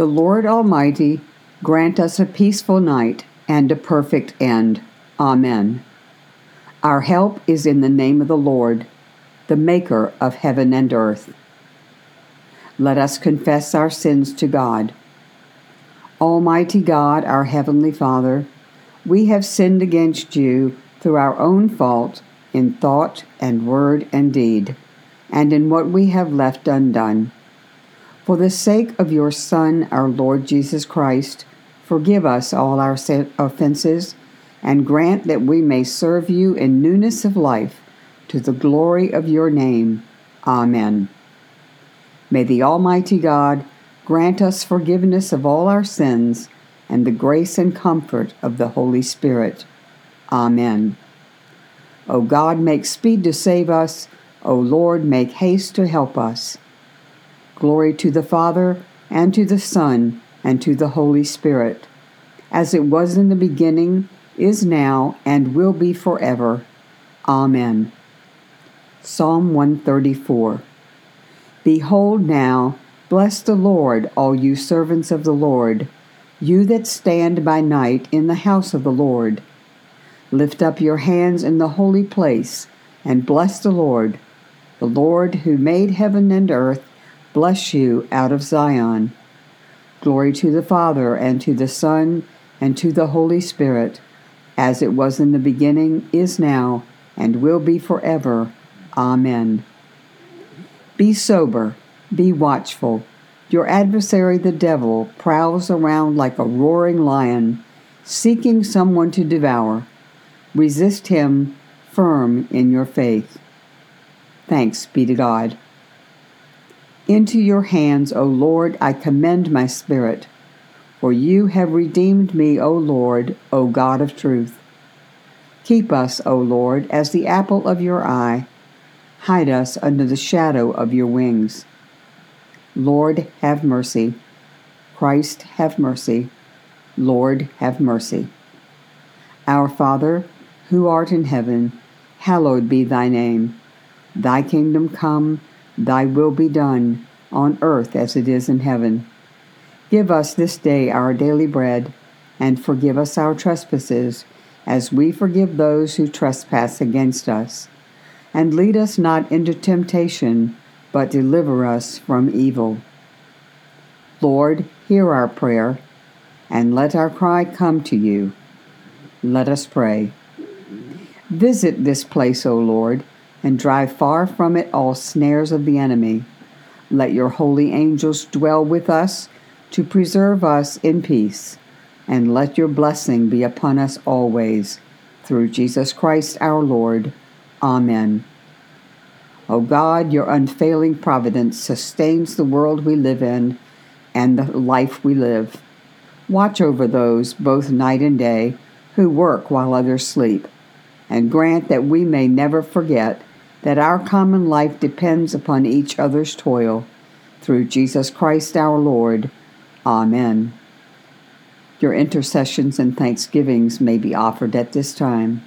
The Lord Almighty grant us a peaceful night and a perfect end. Amen. Our help is in the name of the Lord, the Maker of heaven and earth. Let us confess our sins to God. Almighty God, our Heavenly Father, we have sinned against you through our own fault in thought and word and deed, and in what we have left undone. For the sake of your Son, our Lord Jesus Christ, forgive us all our offenses, and grant that we may serve you in newness of life, to the glory of your name. Amen. May the Almighty God grant us forgiveness of all our sins and the grace and comfort of the Holy Spirit. Amen. O God, make speed to save us. O Lord, make haste to help us. Glory to the Father, and to the Son, and to the Holy Spirit, as it was in the beginning, is now, and will be forever. Amen. Psalm 134 Behold now, bless the Lord, all you servants of the Lord, you that stand by night in the house of the Lord. Lift up your hands in the holy place and bless the Lord. The Lord who made heaven and earth bless you out of Zion. Glory to the Father, and to the Son, and to the Holy Spirit, as it was in the beginning, is now, and will be forever. Amen. Be sober, be watchful. Your adversary, the devil, prowls around like a roaring lion, seeking someone to devour. Resist him firm in your faith. Thanks be to God. Into your hands, O Lord, I commend my spirit. For you have redeemed me, O Lord, O God of truth. Keep us, O Lord, as the apple of your eye. Hide us under the shadow of your wings. Lord, have mercy. Christ, have mercy. Lord, have mercy. Our Father, who art in heaven, hallowed be thy name. Thy kingdom come, thy will be done, on earth as it is in heaven. Give us this day our daily bread, and forgive us our trespasses, as we forgive those who trespass against us. And lead us not into temptation, but deliver us from evil. Lord, hear our prayer, and let our cry come to you. Let us pray. Visit this place, O Lord, and drive far from it all snares of the enemy. Let your holy angels dwell with us to preserve us in peace, and let your blessing be upon us always. Through Jesus Christ our Lord. Amen. O God, your unfailing providence sustains the world we live in and the life we live. Watch over those, both night and day, who work while others sleep and grant that we may never forget that our common life depends upon each other's toil. Through Jesus Christ our Lord. Amen. Your intercessions and thanksgivings may be offered at this time.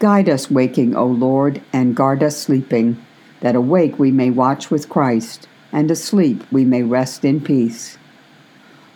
Guide us waking, O Lord, and guard us sleeping, that awake we may watch with Christ and asleep we may rest in peace.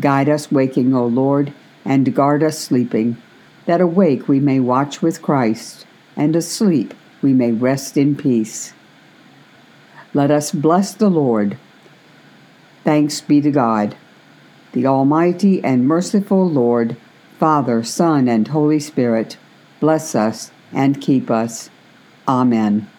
Guide us waking, O Lord, and guard us sleeping, that awake we may watch with Christ, and asleep we may rest in peace. Let us bless the Lord. Thanks be to God, the Almighty and merciful Lord, Father, Son, and Holy Spirit, bless us and keep us. Amen.